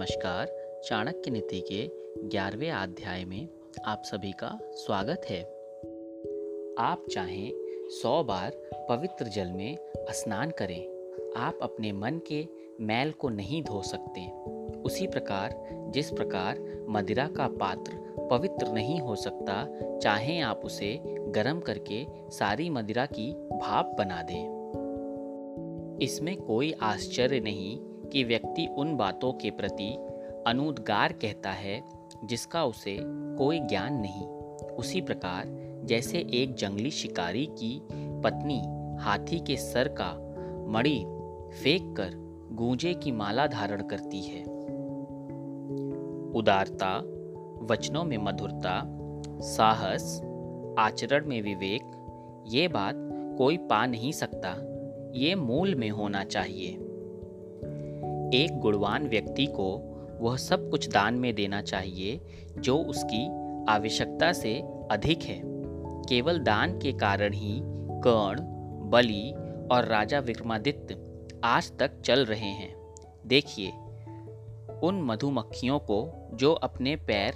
नमस्कार, चाणक्य नीति के ग्यारहवें अध्याय में आप सभी का स्वागत है। आप चाहें सौ बार पवित्र जल में स्नान करें। आप अपने मन के मैल को नहीं धो सकते। उसी प्रकार, जिस प्रकार मदिरा का पात्र पवित्र नहीं हो सकता, चाहें आप उसे गर्म करके सारी मदिरा की भाप बना दें। इसमें कोई आश्चर्य नहीं कि व्यक्ति उन बातों के प्रति अनुद्गार कहता है, जिसका उसे कोई ज्ञान नहीं। उसी प्रकार, जैसे एक जंगली शिकारी की पत्नी हाथी के सर का मणि फेंक कर गूंजे की माला धारण करती है। उदारता, वचनों में मधुरता, साहस, आचरण में विवेक, ये बात कोई पा नहीं सकता। ये मूल में होना चाहिए। एक गुणवान व्यक्ति को वह सब कुछ दान में देना चाहिए जो उसकी आवश्यकता से अधिक है। केवल दान के कारण ही कर्ण, बलि और राजा विक्रमादित्य आज तक चल रहे हैं। देखिए, उन मधुमक्खियों को जो अपने पैर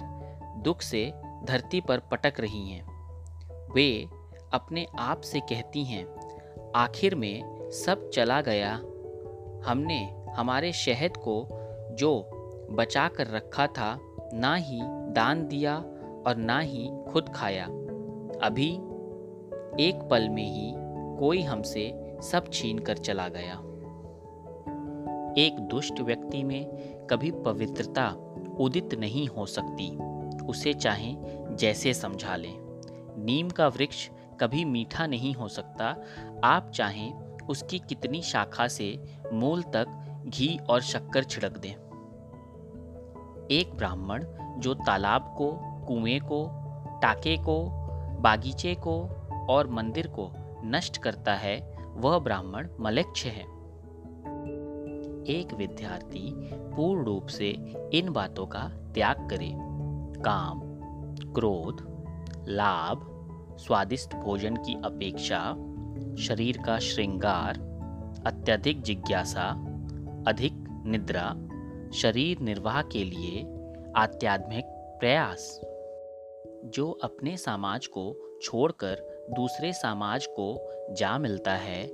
दुख से धरती पर पटक रही हैं, वे अपने आप से कहती हैं, आखिर में सब चला गया, हमने हमारे शहद को जो बचा कर रखा था, ना ही दान दिया और ना ही खुद खाया। अभी एक पल में ही कोई हमसे सब छीन कर चला गया। एक दुष्ट व्यक्ति में कभी पवित्रता उदित नहीं हो सकती। उसे चाहे जैसे समझा लें। नीम का वृक्ष कभी मीठा नहीं हो सकता। आप चाहें उसकी कितनी शाखा से मूल तक घी और शक्कर छिड़क दें। एक ब्राह्मण जो तालाब को, कुएँ को, टाके को, बागीचे को और मंदिर को नष्ट करता है, वह ब्राह्मण मलेच्छ है। एक विद्यार्थी पूर्ण रूप से इन बातों का त्याग करे। काम, क्रोध, लाभ, स्वादिष्ट भोजन की अपेक्षा, शरीर का श्रृंगार, अत्यधिक जिज्ञासा अधिक निद्रा, शरीर निर्वाह के लिए आध्यात्मिक प्रयास। जो अपने समाज को छोड़कर दूसरे समाज को जा मिलता है,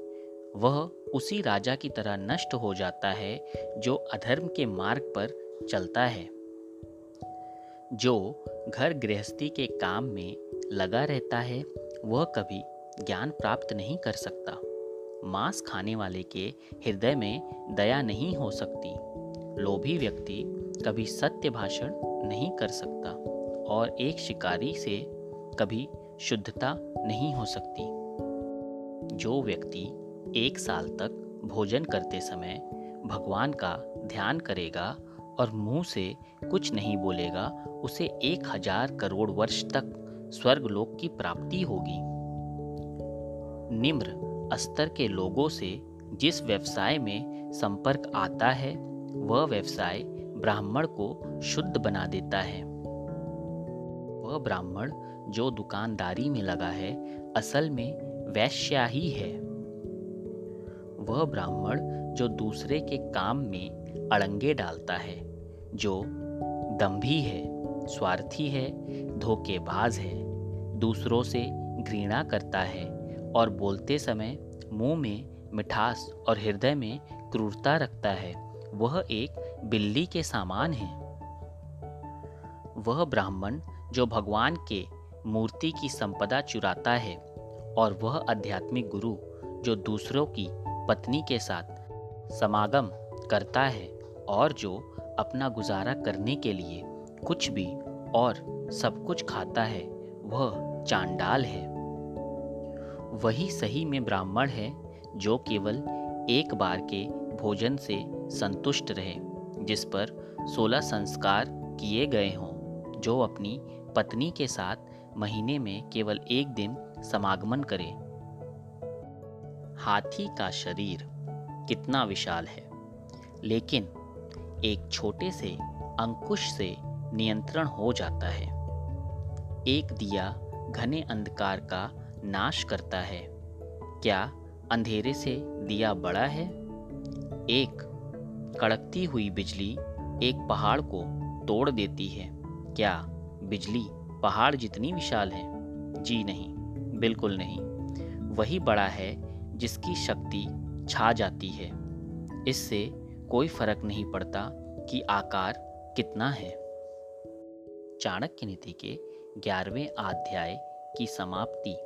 वह उसी राजा की तरह नष्ट हो जाता है जो अधर्म के मार्ग पर चलता है। जो घर गृहस्थी के काम में लगा रहता है, वह कभी ज्ञान प्राप्त नहीं कर सकता। मांस खाने वाले के हृदय में दया नहीं हो सकती। लोभी व्यक्ति कभी सत्य भाषण नहीं कर सकता और एक शिकारी से कभी शुद्धता नहीं हो सकती। जो व्यक्ति एक साल तक भोजन करते समय भगवान का ध्यान करेगा और मुँह से कुछ नहीं बोलेगा, उसे एक हज़ार करोड़ वर्ष तक स्वर्गलोक की प्राप्ति होगी। निम्र स्तर के लोगों से जिस व्यवसाय में संपर्क आता है, वह व्यवसाय ब्राह्मण को शुद्ध बना देता है। वह ब्राह्मण जो दुकानदारी में लगा है, असल में वैश्या ही। है वह ब्राह्मण जो दूसरे के काम में अड़ंगे डालता है, जो दम्भी है, स्वार्थी है, धोखेबाज है, दूसरों से घृणा करता है और बोलते समय मुँह में मिठास और हृदय में क्रूरता रखता है। वह एक बिल्ली के समान है। वह ब्राह्मण जो भगवान के मूर्ति की संपदा चुराता है और वह आध्यात्मिक गुरु जो दूसरों की पत्नी के साथ समागम करता है और जो अपना गुजारा करने के लिए कुछ भी और सब कुछ खाता है, वह चांडाल है। वही सही में ब्राह्मण है जो केवल एक बार के भोजन से संतुष्ट रहे, जिस पर सोलह संस्कार किए गए हों, जो अपनी पत्नी के साथ महीने में केवल एक दिन समागमन करे। हाथी का शरीर कितना विशाल है, लेकिन एक छोटे से अंकुश से नियंत्रण हो जाता है। एक दिया घने अंधकार का नाश करता है। क्या अंधेरे से दिया बड़ा है? एक, कड़कती हुई बिजली एक पहाड़ को तोड़ देती है। क्या बिजली पहाड़ जितनी विशाल है? जी नहीं, बिल्कुल नहीं। वही बड़ा है जिसकी शक्ति छा जाती है। इससे कोई फ़र्क नहीं पड़ता कि आकार कितना है। चाणक्य नीति के ग्यारहवें अध्याय की समाप्ति।